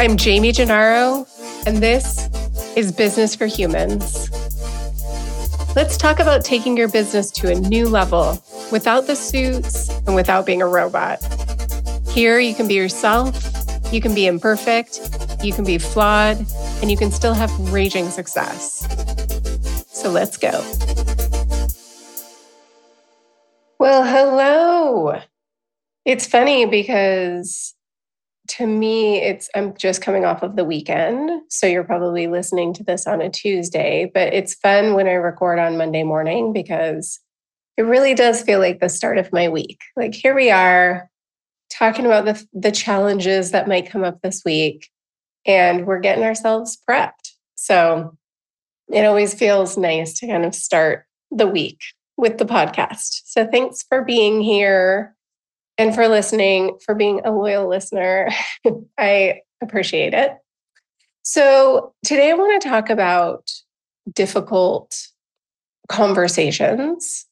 I'm Jaime Gennaro, and this is Business for Humans. Let's talk about taking your business to a new level without the suits and without being a robot. Here, you can be yourself, you can be imperfect, you can be flawed, and you can still have raging success. So let's go. Well, hello. It's funny because to me, it's I'm just coming off of the weekend. So you're probably listening to this on a Tuesday, but it's fun when I record on Monday morning because it really does feel like the start of my week. Like here we are talking about the, the challenges that might come up this week, and we're getting ourselves prepped. So it always feels nice to kind of start the week with the podcast. So thanks for being here and for listening, for being a loyal listener. I appreciate it. So, today I want to talk about difficult conversations.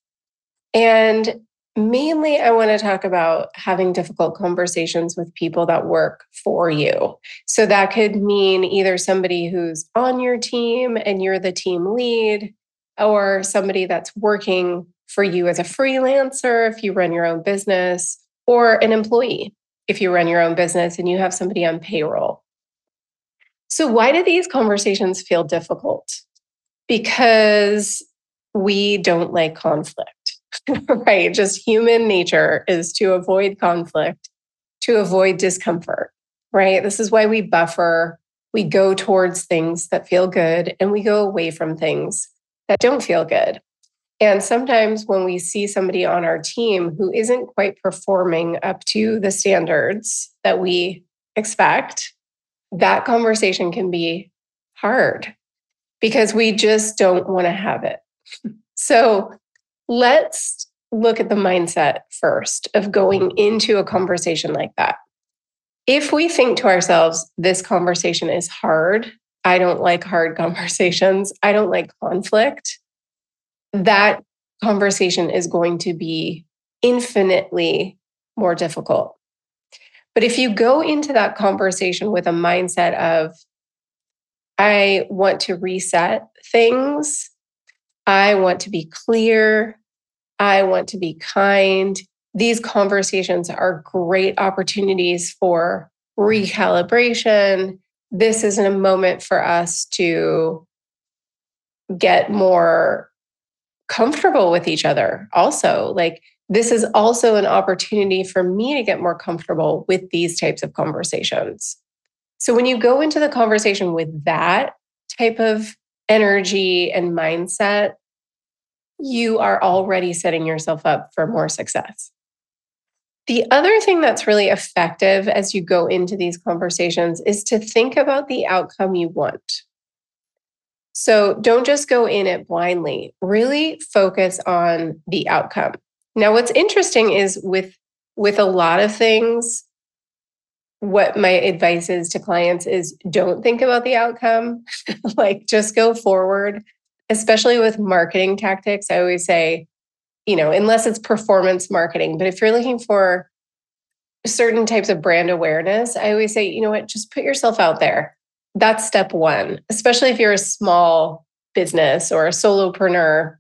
And mainly, I want to talk about having difficult conversations with people that work for you. So, that could mean either somebody who's on your team and you're the team lead, or somebody that's working for you as a freelancer if you run your own business, or an employee if you run your own business and you have somebody on payroll. So, why do these conversations feel difficult? Because we don't like conflict, right? Just human nature is to avoid conflict, to avoid discomfort, right? This is why we buffer. We go towards things that feel good and we go away from things that don't feel good. And sometimes when we see somebody on our team who isn't quite performing up to the standards that we expect, that conversation can be hard because we just don't want to have it. So let's look at the mindset first of going into a conversation like that. If we think to ourselves, this conversation is hard, I don't like hard conversations, I don't like conflict that conversation is going to be infinitely more difficult. But if you go into that conversation with a mindset of, I want to reset things, I want to be clear, I want to be kind, these conversations are great opportunities for recalibration. This isn't a moment for us to get more comfortable with each other also. Like this is also an opportunity for me to get more comfortable with these types of conversations. So when you go into the conversation with that type of energy and mindset you are already setting yourself up for more success. The other thing that's really effective as you go into these conversations is to think about the outcome you want. So don't just go in it blindly, really focus on the outcome. Now, what's interesting is with with a lot of things, what my advice is to clients is don't think about the outcome, like just go forward, especially with marketing tactics. I always say, you know, unless it's performance marketing, but if you're looking for certain types of brand awareness, I always say, you know what, just put yourself out there that's step one, especially if you're a small business or a solopreneur.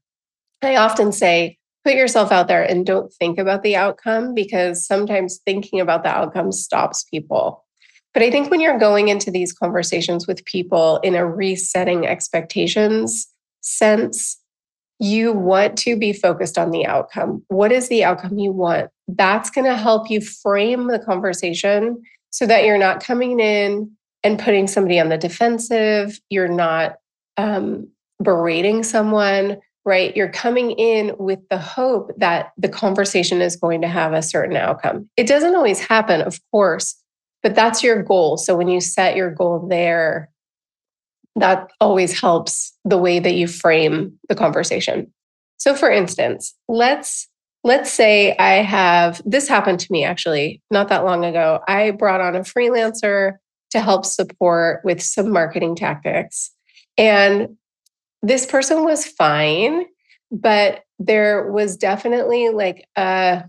I often say, put yourself out there and don't think about the outcome because sometimes thinking about the outcome stops people. But I think when you're going into these conversations with people in a resetting expectations sense, you want to be focused on the outcome. What is the outcome you want? That's going to help you frame the conversation so that you're not coming in and putting somebody on the defensive. You're not um, berating someone, right? You're coming in with the hope that the conversation is going to have a certain outcome. It doesn't always happen, of course, but that's your goal. So when you set your goal there, that always helps the way that you frame the conversation. So for instance, let's let's say I have this happened to me actually not that long ago. I brought on a freelancer to help support with some marketing tactics. And this person was fine, but there was definitely like a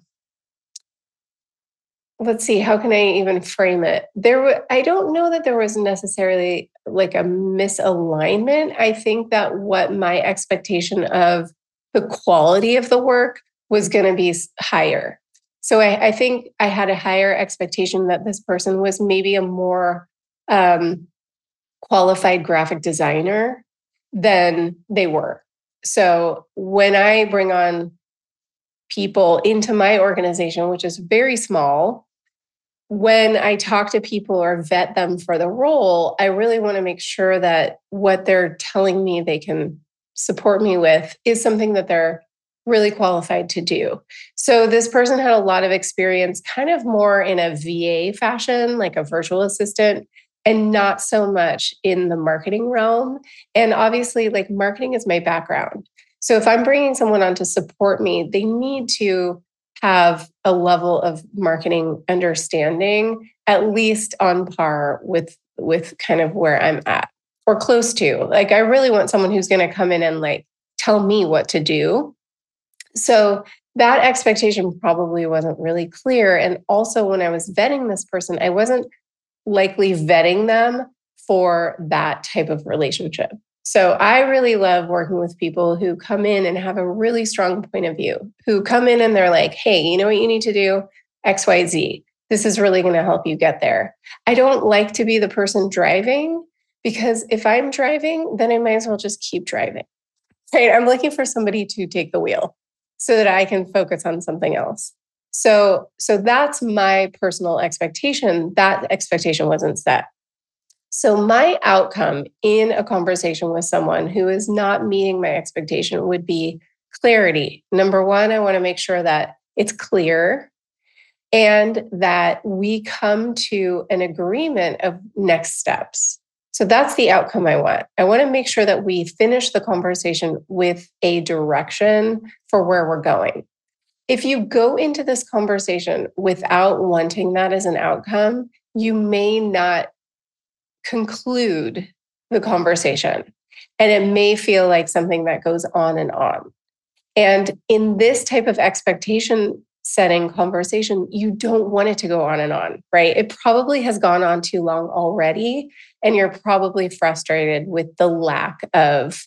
let's see how can i even frame it? There i don't know that there was necessarily like a misalignment. I think that what my expectation of the quality of the work was going to be higher so I, I, think i had a higher expectation that this person was maybe a more um, qualified graphic designer than they were. So when i bring on people into my organization which is very small when I talk to people or vet them for the role, I really want to make sure that what they're telling me they can support me with is something that they're really qualified to do. So this person had a lot of experience kind of more in a VA fashion, like a virtual assistant, and not so much in the marketing realm. And obviously, like marketing is my background. So if I'm bringing someone on to support me, they need to have a level of marketing understanding at least on par with with kind of where I'm at or close to. Like I really want someone who's going to come in and like tell me what to do. So that expectation probably wasn't really clear and also when I was vetting this person I wasn't likely vetting them for that type of relationship. So I really love working with people who come in and have a really strong point of view, who come in and they're like, hey, you know what you need to do? XYZ. This is really going to help you get there. I don't like to be the person driving because if I'm driving, then I might as well just keep driving. Right? I'm looking for somebody to take the wheel so that I can focus on something else. So so that's my personal expectation. That expectation wasn't set. So, my outcome in a conversation with someone who is not meeting my expectation would be clarity. Number one, I want to make sure that it's clear and that we come to an agreement of next steps. So, that's the outcome I want. I want to make sure that we finish the conversation with a direction for where we're going. If you go into this conversation without wanting that as an outcome, you may not conclude the conversation. And it may feel like something that goes on and on. And in this type of expectation setting conversation, you don't want it to go on and on, right? It probably has gone on too long already. And you're probably frustrated with the lack of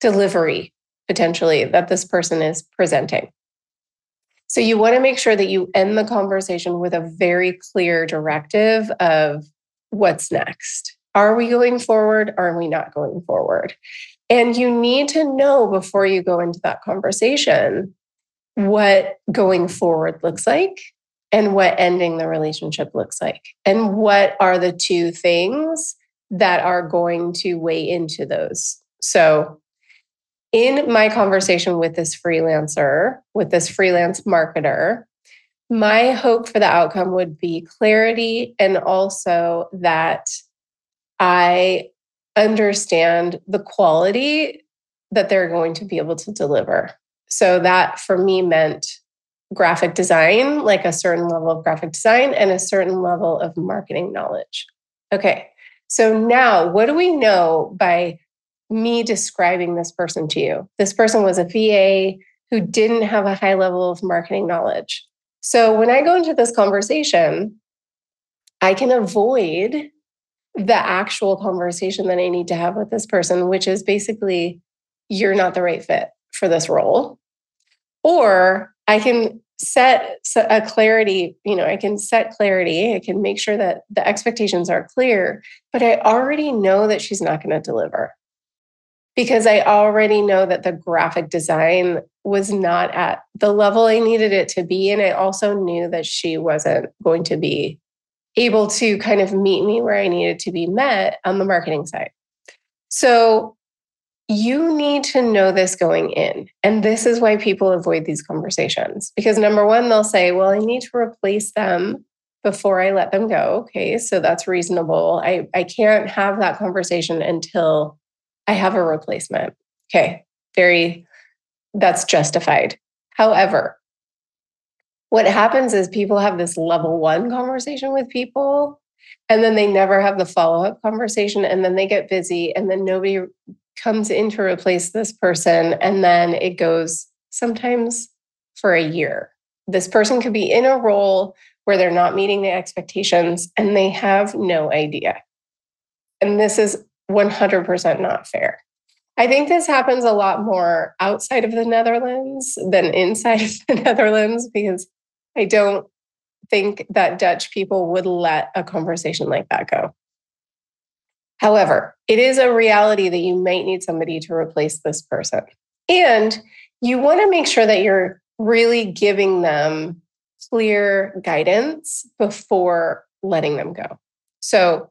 delivery potentially that this person is presenting. So you want to make sure that you end the conversation with a very clear directive of what's next. Are we going forward? Are we not going forward? And you need to know before you go into that conversation what going forward looks like and what ending the relationship looks like. And what are the two things that are going to weigh into those? So, in my conversation with this freelancer, with this freelance marketer, my hope for the outcome would be clarity and also that I understand the quality that they're going to be able to deliver. So that for me meant graphic design, like a certain level of graphic design and a certain level of marketing knowledge. Okay. So now what do we know by me describing this person to you? This person was a VA who didn't have a high level of marketing knowledge. So when I go into this conversation, I can avoid the actual conversation that I need to have with this person, which is basically, you're not the right fit for this role. Or I can set a clarity, you know, I can set clarity. I can make sure that the expectations are clear, but I already know that she's not going to deliver because I already know that the graphic design was not at the level I needed it to be. And I also knew that she wasn't going to be able to kind of meet me where I needed to be met on the marketing side. So you need to know this going in. And this is why people avoid these conversations. Because number one, they'll say, well, I need to replace them before I let them go. Okay, so that's reasonable. I, I can't have that conversation until I have a replacement. Okay, very, that's justified. However, what happens is people have this level one conversation with people and then they never have the follow up conversation and then they get busy and then nobody comes in to replace this person and then it goes sometimes for a year this person could be in a role where they're not meeting the expectations and they have no idea. And this is 100% not fair. I think this happens a lot more outside of the Netherlands than inside of the Netherlands because I don't think that Dutch people would let a conversation like that go. However, it is a reality that you might need somebody to replace this person. And you want to make sure that you're really giving them clear guidance before letting them go. So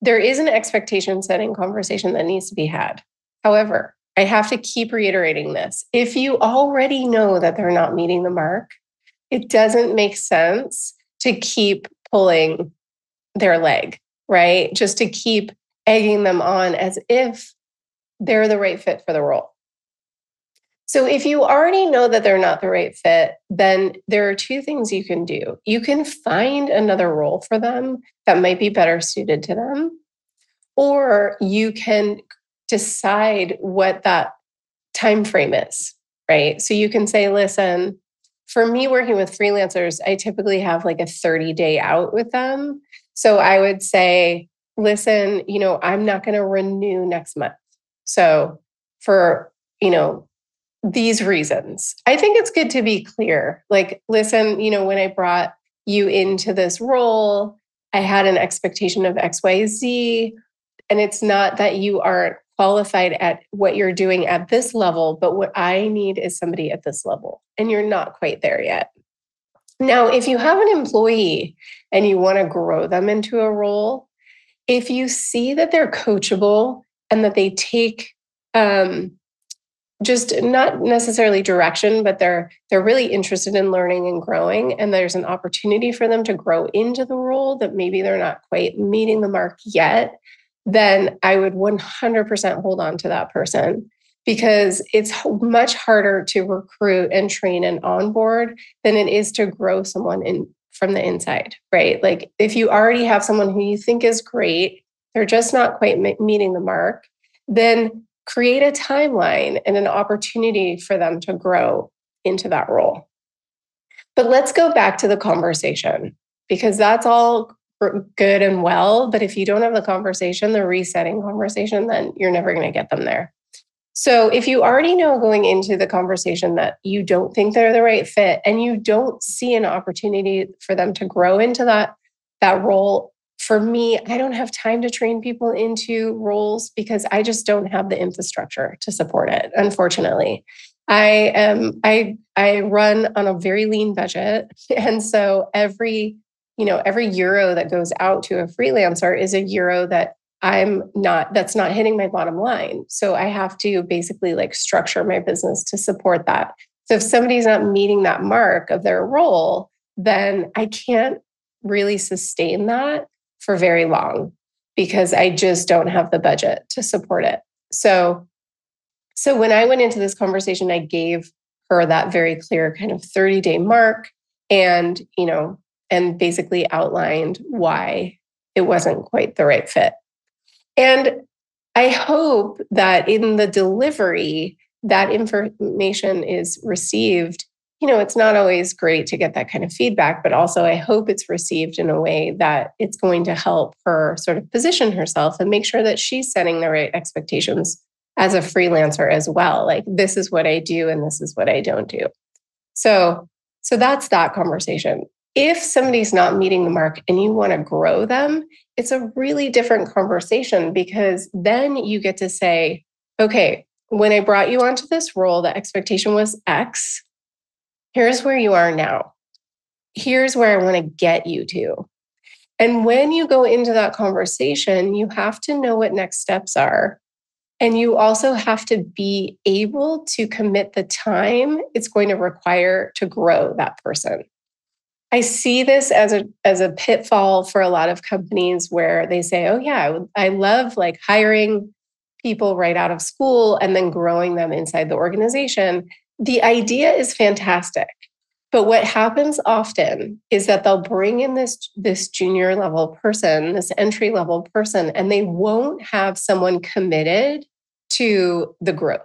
there is an expectation setting conversation that needs to be had. However, I have to keep reiterating this. If you already know that they're not meeting the mark, it doesn't make sense to keep pulling their leg, right? Just to keep egging them on as if they're the right fit for the role. So if you already know that they're not the right fit, then there are two things you can do. You can find another role for them that might be better suited to them, or you can decide what that time frame is, right? So you can say, listen, for me working with freelancers, I typically have like a 30 day out with them. So I would say, listen, you know, I'm not going to renew next month. So for, you know, these reasons. I think it's good to be clear. Like, listen, you know, when I brought you into this role, I had an expectation of XYZ. And it's not that you aren't qualified at what you're doing at this level, but what I need is somebody at this level. And you're not quite there yet. Now, if you have an employee and you want to grow them into a role, if you see that they're coachable and that they take um, just not necessarily direction but they're they're really interested in learning and growing and there's an opportunity for them to grow into the role that maybe they're not quite meeting the mark yet then i would 100% hold on to that person. Because it's much harder to recruit and train and onboard than it is to grow someone in from the inside right like if you already have someone who you think is great they're just not quite meeting the mark then create a timeline and an opportunity for them to grow into that role. But let's go back to the conversation because that's all good and well. But if you don't have the conversation, the resetting conversation, then you're never going to get them there. So if you already know going into the conversation that you don't think they're the right fit and you don't see an opportunity for them to grow into that that role for me, I don't have time to train people into roles because I just don't have the infrastructure to support it, unfortunately. I am I I run on a very lean budget. And so every, you know, every euro that goes out to a freelancer is a euro that I'm not that's not hitting my bottom line. So I have to basically like structure my business to support that. So if somebody's not meeting that mark of their role, then I can't really sustain that for very long because I just don't have the budget to support it. So so when I went into this conversation I gave her that very clear kind of 30-day mark and, you know, and basically outlined why it wasn't quite the right fit. And I hope that in the delivery that information is received you know, it's not always great to get that kind of feedback, but also I hope it's received in a way that it's going to help her sort of position herself and make sure that she's setting the right expectations as a freelancer as well. Like, this is what I do and this is what I don't do. So, so that's that conversation. If somebody's not meeting the mark and you want to grow them, it's a really different conversation because then you get to say, okay, when I brought you onto this role, the expectation was X here's where you are now. Here's where I want to get you to. And when you go into that conversation, you have to know what next steps are. And you also have to be able to commit the time it's going to require to grow that person. I see this as a as a pitfall for a lot of companies where they say, "Oh yeah, I love like hiring people right out of school and then growing them inside the organization." the idea is fantastic. But what happens often is that they'll bring in this, this junior level person, this entry level person, and they won't have someone committed to the growth.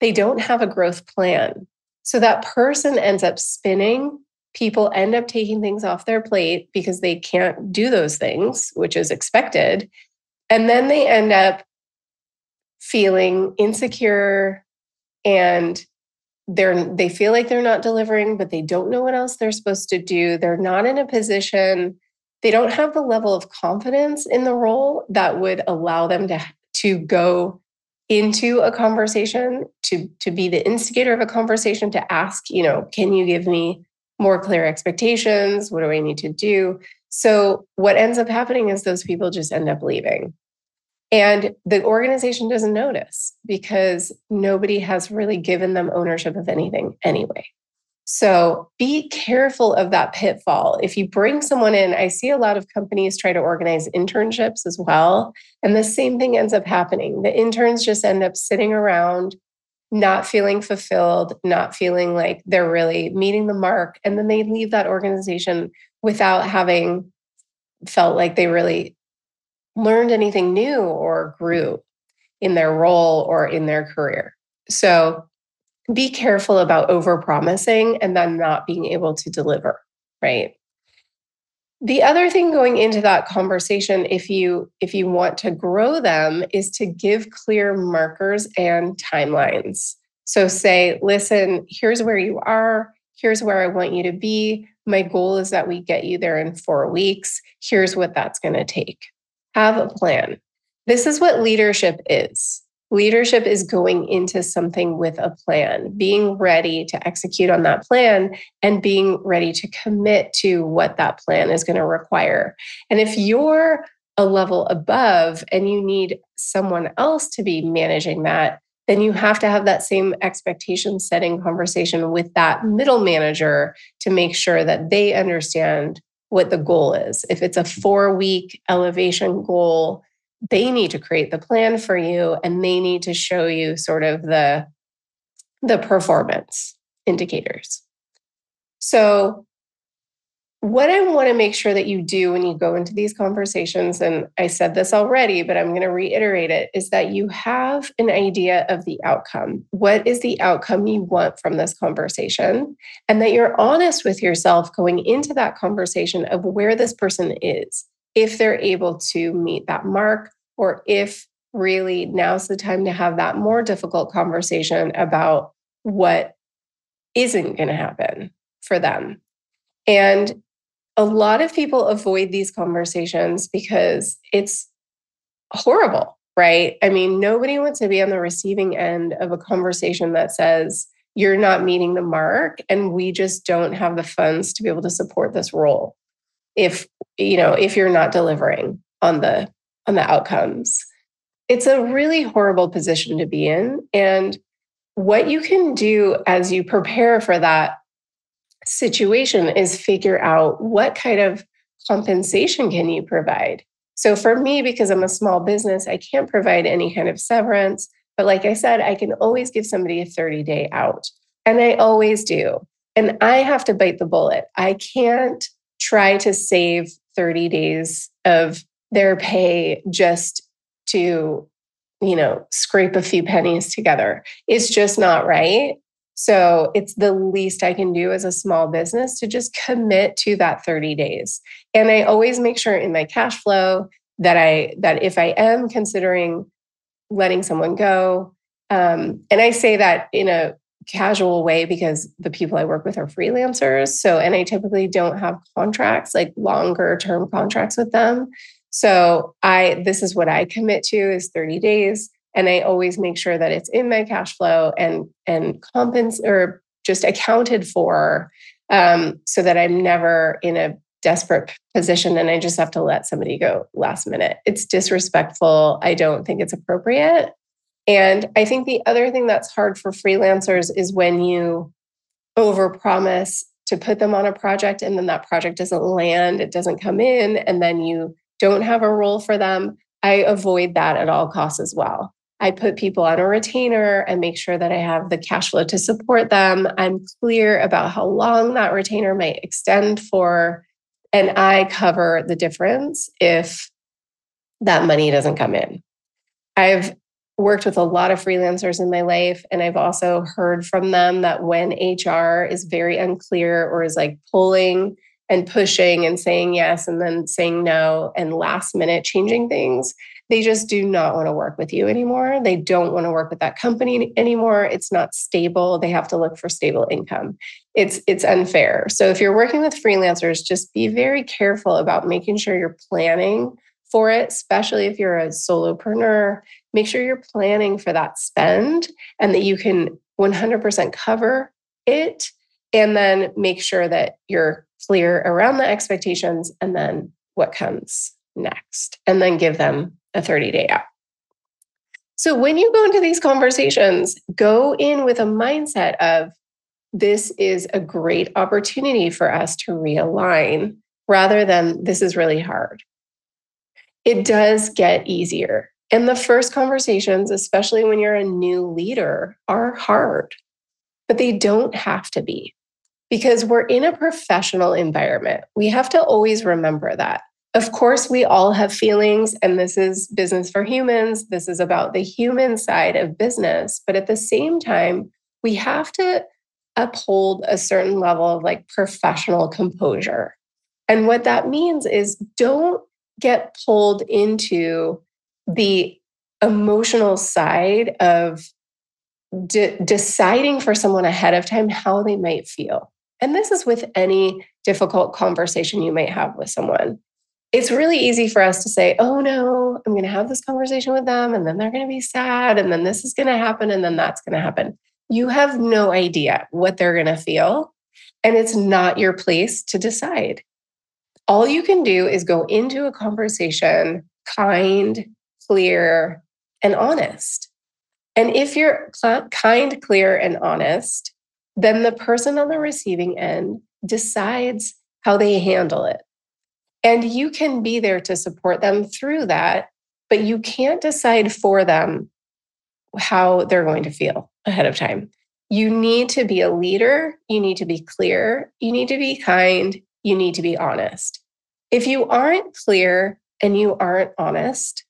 They don't have a growth plan. So that person ends up spinning people end up taking things off their plate because they can't do those things, which is expected. And then they end up feeling insecure and they're they feel like they're not delivering but they don't know what else they're supposed to do they're not in a position they don't have the level of confidence in the role that would allow them to to go into a conversation to to be the instigator of a conversation to ask you know can you give me more clear expectations what do i need to do so what ends up happening is those people just end up leaving and the organization doesn't notice because nobody has really given them ownership of anything anyway. So be careful of that pitfall. If you bring someone in, I see a lot of companies try to organize internships as well. And the same thing ends up happening. The interns just end up sitting around, not feeling fulfilled, not feeling like they're really meeting the mark. And then they leave that organization without having felt like they really learned anything new or grew in their role or in their career. So be careful about over promising and then not being able to deliver, right? The other thing going into that conversation if you if you want to grow them is to give clear markers and timelines. So say, listen, here's where you are, here's where I want you to be. My goal is that we get you there in 4 weeks. Here's what that's going to take have a plan. This is what leadership is. Leadership is going into something with a plan, being ready to execute on that plan and being ready to commit to what that plan is going to require. And if you're a level above and you need someone else to be managing that, then you have to have that same expectation setting conversation with that middle manager to make sure that they understand what the goal is. If it's a four week elevation goal, they need to create the plan for you and they need to show you sort of the, the performance indicators. So, what I want to make sure that you do when you go into these conversations, and I said this already, but I'm going to reiterate it, is that you have an idea of the outcome. What is the outcome you want from this conversation? And that you're honest with yourself going into that conversation of where this person is, if they're able to meet that mark, or if really now's the time to have that more difficult conversation about what isn't going to happen for them. And a lot of people avoid these conversations because it's horrible, right? I mean, nobody wants to be on the receiving end of a conversation that says, you're not meeting the mark and we just don't have the funds to be able to support this role if you know if you're not delivering on the on the outcomes it's a really horrible position to be in and what you can do as you prepare for that situation is figure out what kind of compensation can you provide. So for me, because I'm a small business, I can't provide any kind of severance. But like I said, I can always give somebody a 30 day out. And I always do. And I have to bite the bullet. I can't try to save 30 days of their pay just to, you know, scrape a few pennies together. It's just not right. So it's the least I can do as a small business to just commit to that 30 days. And I always make sure in my cash flow that I that if I am considering letting someone go, um, and I say that in a casual way because the people I work with are freelancers. So, and I typically don't have contracts, like longer term contracts with them. So I this is what I commit to is 30 days and i always make sure that it's in my cash flow and and compens or just accounted for um, so that i'm never in a desperate position and i just have to let somebody go last minute it's disrespectful i don't think it's appropriate and i think the other thing that's hard for freelancers is when you overpromise to put them on a project and then that project doesn't land it doesn't come in and then you don't have a role for them I avoid that at all costs as well. I put people on a retainer and make sure that I have the cash flow to support them. I'm clear about how long that retainer might extend for, and I cover the difference if that money doesn't come in. I've worked with a lot of freelancers in my life. And I've also heard from them that when HR is very unclear or is like pulling and pushing and saying yes and then saying no and last minute changing things, they just do not want to work with you anymore. They don't want to work with that company anymore. It's not stable. They have to look for stable income. It's it's unfair. So if you're working with freelancers, just be very careful about making sure you're planning for it, especially if you're a solopreneur. Make sure you're planning for that spend and that you can 100% cover it. And then make sure that you're clear around the expectations and then what comes next. And then give them a 30 day out. So when you go into these conversations, go in with a mindset of this is a great opportunity for us to realign rather than this is really hard. It does get easier. And the first conversations, especially when you're a new leader, are hard, but they don't have to be because we're in a professional environment. We have to always remember that. Of course, we all have feelings, and this is business for humans. This is about the human side of business. But at the same time, we have to uphold a certain level of like professional composure. And what that means is don't get pulled into the emotional side of de- deciding for someone ahead of time how they might feel. And this is with any difficult conversation you might have with someone it's really easy for us to say, oh no, I'm going to have this conversation with them and then they're going to be sad and then this is going to happen and then that's going to happen. You have no idea what they're going to feel. And it's not your place to decide. All you can do is go into a conversation kind, clear, and honest. And if you're kind, clear, and honest, then the person on the receiving end decides how they handle it. And you can be there to support them through that, but you can't decide for them how they're going to feel ahead of time. You need to be a leader. You need to be clear. You need to be kind. You need to be honest. If you aren't clear and you aren't honest,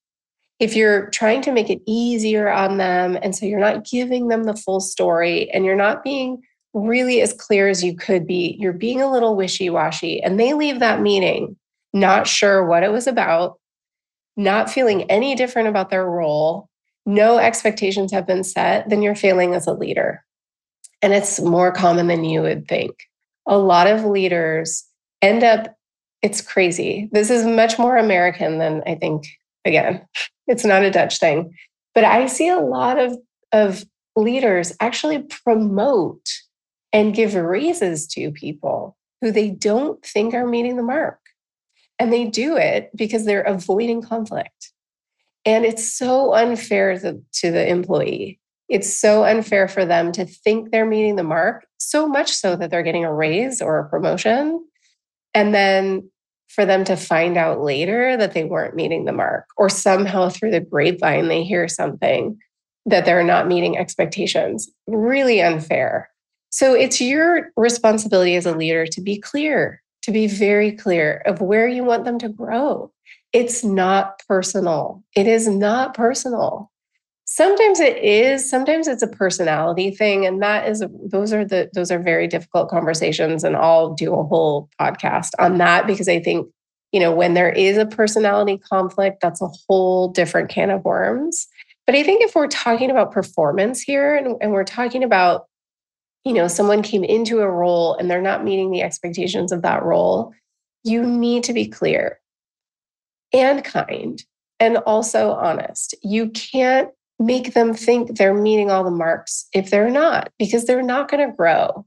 if you're trying to make it easier on them, and so you're not giving them the full story and you're not being really as clear as you could be, you're being a little wishy washy, and they leave that meeting not sure what it was about, not feeling any different about their role, no expectations have been set, then you're failing as a leader. And it's more common than you would think. A lot of leaders end up, it's crazy. This is much more American than I think, again, it's not a Dutch thing. But I see a lot of, of leaders actually promote and give raises to people who they don't think are meeting the mark. And they do it because they're avoiding conflict. And it's so unfair to, to the employee. It's so unfair for them to think they're meeting the mark, so much so that they're getting a raise or a promotion. And then for them to find out later that they weren't meeting the mark, or somehow through the grapevine, they hear something that they're not meeting expectations. Really unfair. So it's your responsibility as a leader to be clear to be very clear of where you want them to grow. It's not personal. It is not personal. Sometimes it is, sometimes it's a personality thing and that is those are the those are very difficult conversations and I'll do a whole podcast on that because I think you know when there is a personality conflict that's a whole different can of worms. But I think if we're talking about performance here and, and we're talking about you know someone came into a role and they're not meeting the expectations of that role you need to be clear and kind and also honest you can't make them think they're meeting all the marks if they're not because they're not going to grow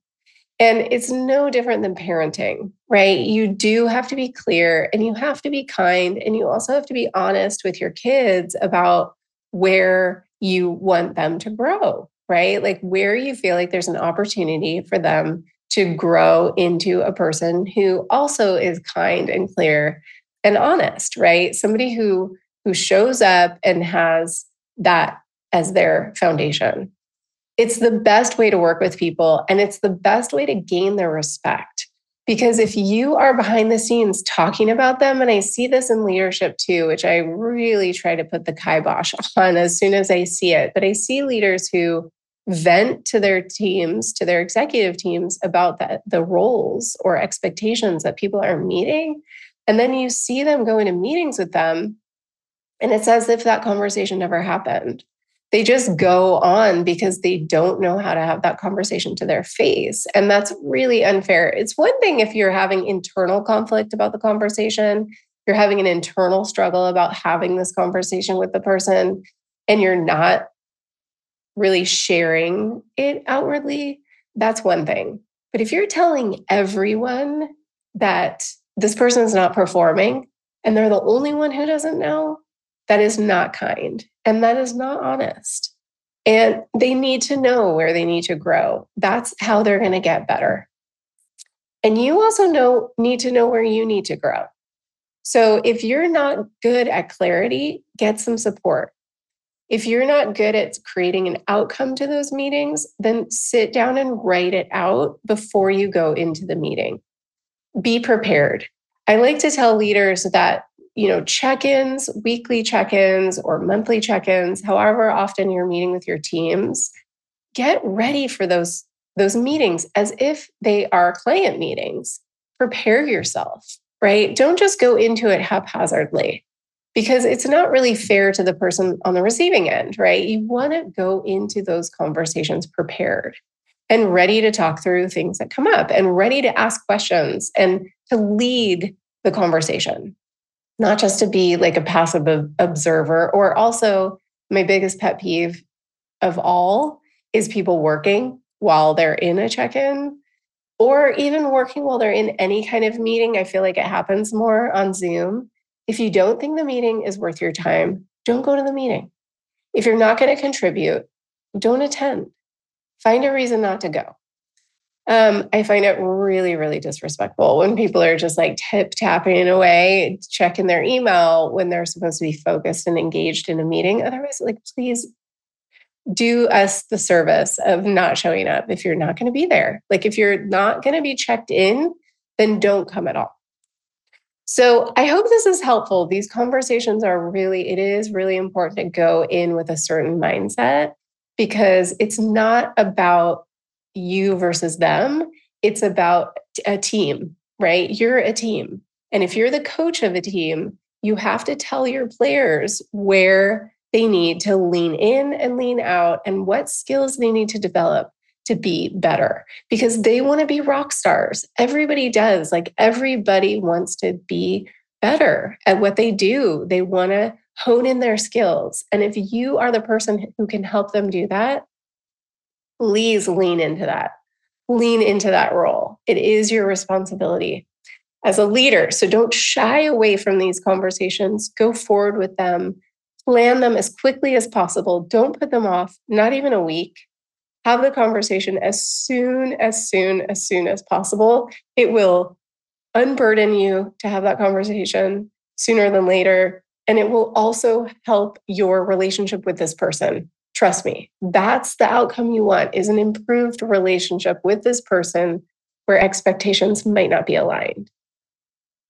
and it's no different than parenting right you do have to be clear and you have to be kind and you also have to be honest with your kids about where you want them to grow right? Like where you feel like there's an opportunity for them to grow into a person who also is kind and clear and honest, right? Somebody who who shows up and has that as their foundation. It's the best way to work with people and it's the best way to gain their respect. Because if you are behind the scenes talking about them, and I see this in leadership too, which I really try to put the kibosh on as soon as I see it, but I see leaders who vent to their teams, to their executive teams about the, the roles or expectations that people are meeting. And then you see them go into meetings with them, and it's as if that conversation never happened they just go on because they don't know how to have that conversation to their face. And that's really unfair. It's one thing if you're having internal conflict about the conversation, you're having an internal struggle about having this conversation with the person, and you're not really sharing it outwardly. That's one thing. But if you're telling everyone that this person is not performing and they're the only one who doesn't know, that is not kind and that is not honest. And they need to know where they need to grow. That's how they're going to get better. And you also know need to know where you need to grow. So if you're not good at clarity, get some support. If you're not good at creating an outcome to those meetings, then sit down and write it out before you go into the meeting. Be prepared. I like to tell leaders that you know, check-ins, weekly check-ins or monthly check-ins, however often you're meeting with your teams, get ready for those those meetings as if they are client meetings. Prepare yourself, right? Don't just go into it haphazardly because it's not really fair to the person on the receiving end, right? You want to go into those conversations prepared and ready to talk through things that come up and ready to ask questions and to lead the conversation not just to be like a passive observer, or also my biggest pet peeve of all is people working while they're in a check in or even working while they're in any kind of meeting. I feel like it happens more on Zoom. If you don't think the meeting is worth your time, don't go to the meeting. If you're not going to contribute, don't attend. Find a reason not to go. Um, I find it really, really disrespectful when people are just like tip tapping away, checking their email when they're supposed to be focused and engaged in a meeting. Otherwise, like, please do us the service of not showing up if you're not going to be there. Like, if you're not going to be checked in, then don't come at all. So, I hope this is helpful. These conversations are really, it is really important to go in with a certain mindset because it's not about you versus them. It's about a team, right? You're a team. And if you're the coach of a team, you have to tell your players where they need to lean in and lean out and what skills they need to develop to be better because they want to be rock stars. Everybody does. Like everybody wants to be better at what they do. They want to hone in their skills. And if you are the person who can help them do that, please lean into that. Lean into that role. It is your responsibility as a leader. So don't shy away from these conversations. Go forward with them. Plan them as quickly as possible. Don't put them off, not even a week. Have the conversation as soon, as soon, as soon as possible. It will unburden you to have that conversation sooner than later. And it will also help your relationship with this person. Trust me, that's the outcome you want is an improved relationship with this person where expectations might not be aligned.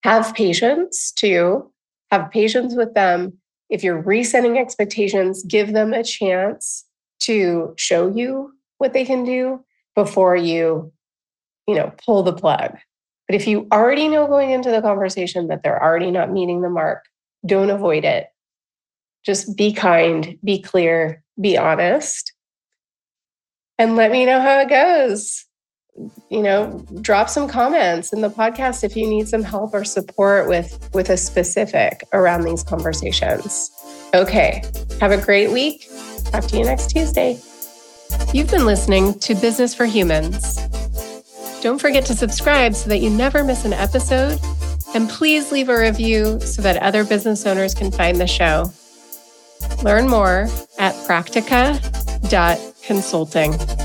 Have patience too. Have patience with them. If you're resetting expectations, give them a chance to show you what they can do before you, you know, pull the plug. But if you already know going into the conversation that they're already not meeting the mark, don't avoid it. Just be kind, be clear, be honest, and let me know how it goes. You know, drop some comments in the podcast if you need some help or support with with a specific around these conversations. Okay, have a great week. Talk to you next Tuesday. You've been listening to Business for Humans. Don't forget to subscribe so that you never miss an episode. And please leave a review so that other business owners can find the show. Learn more at practica.consulting.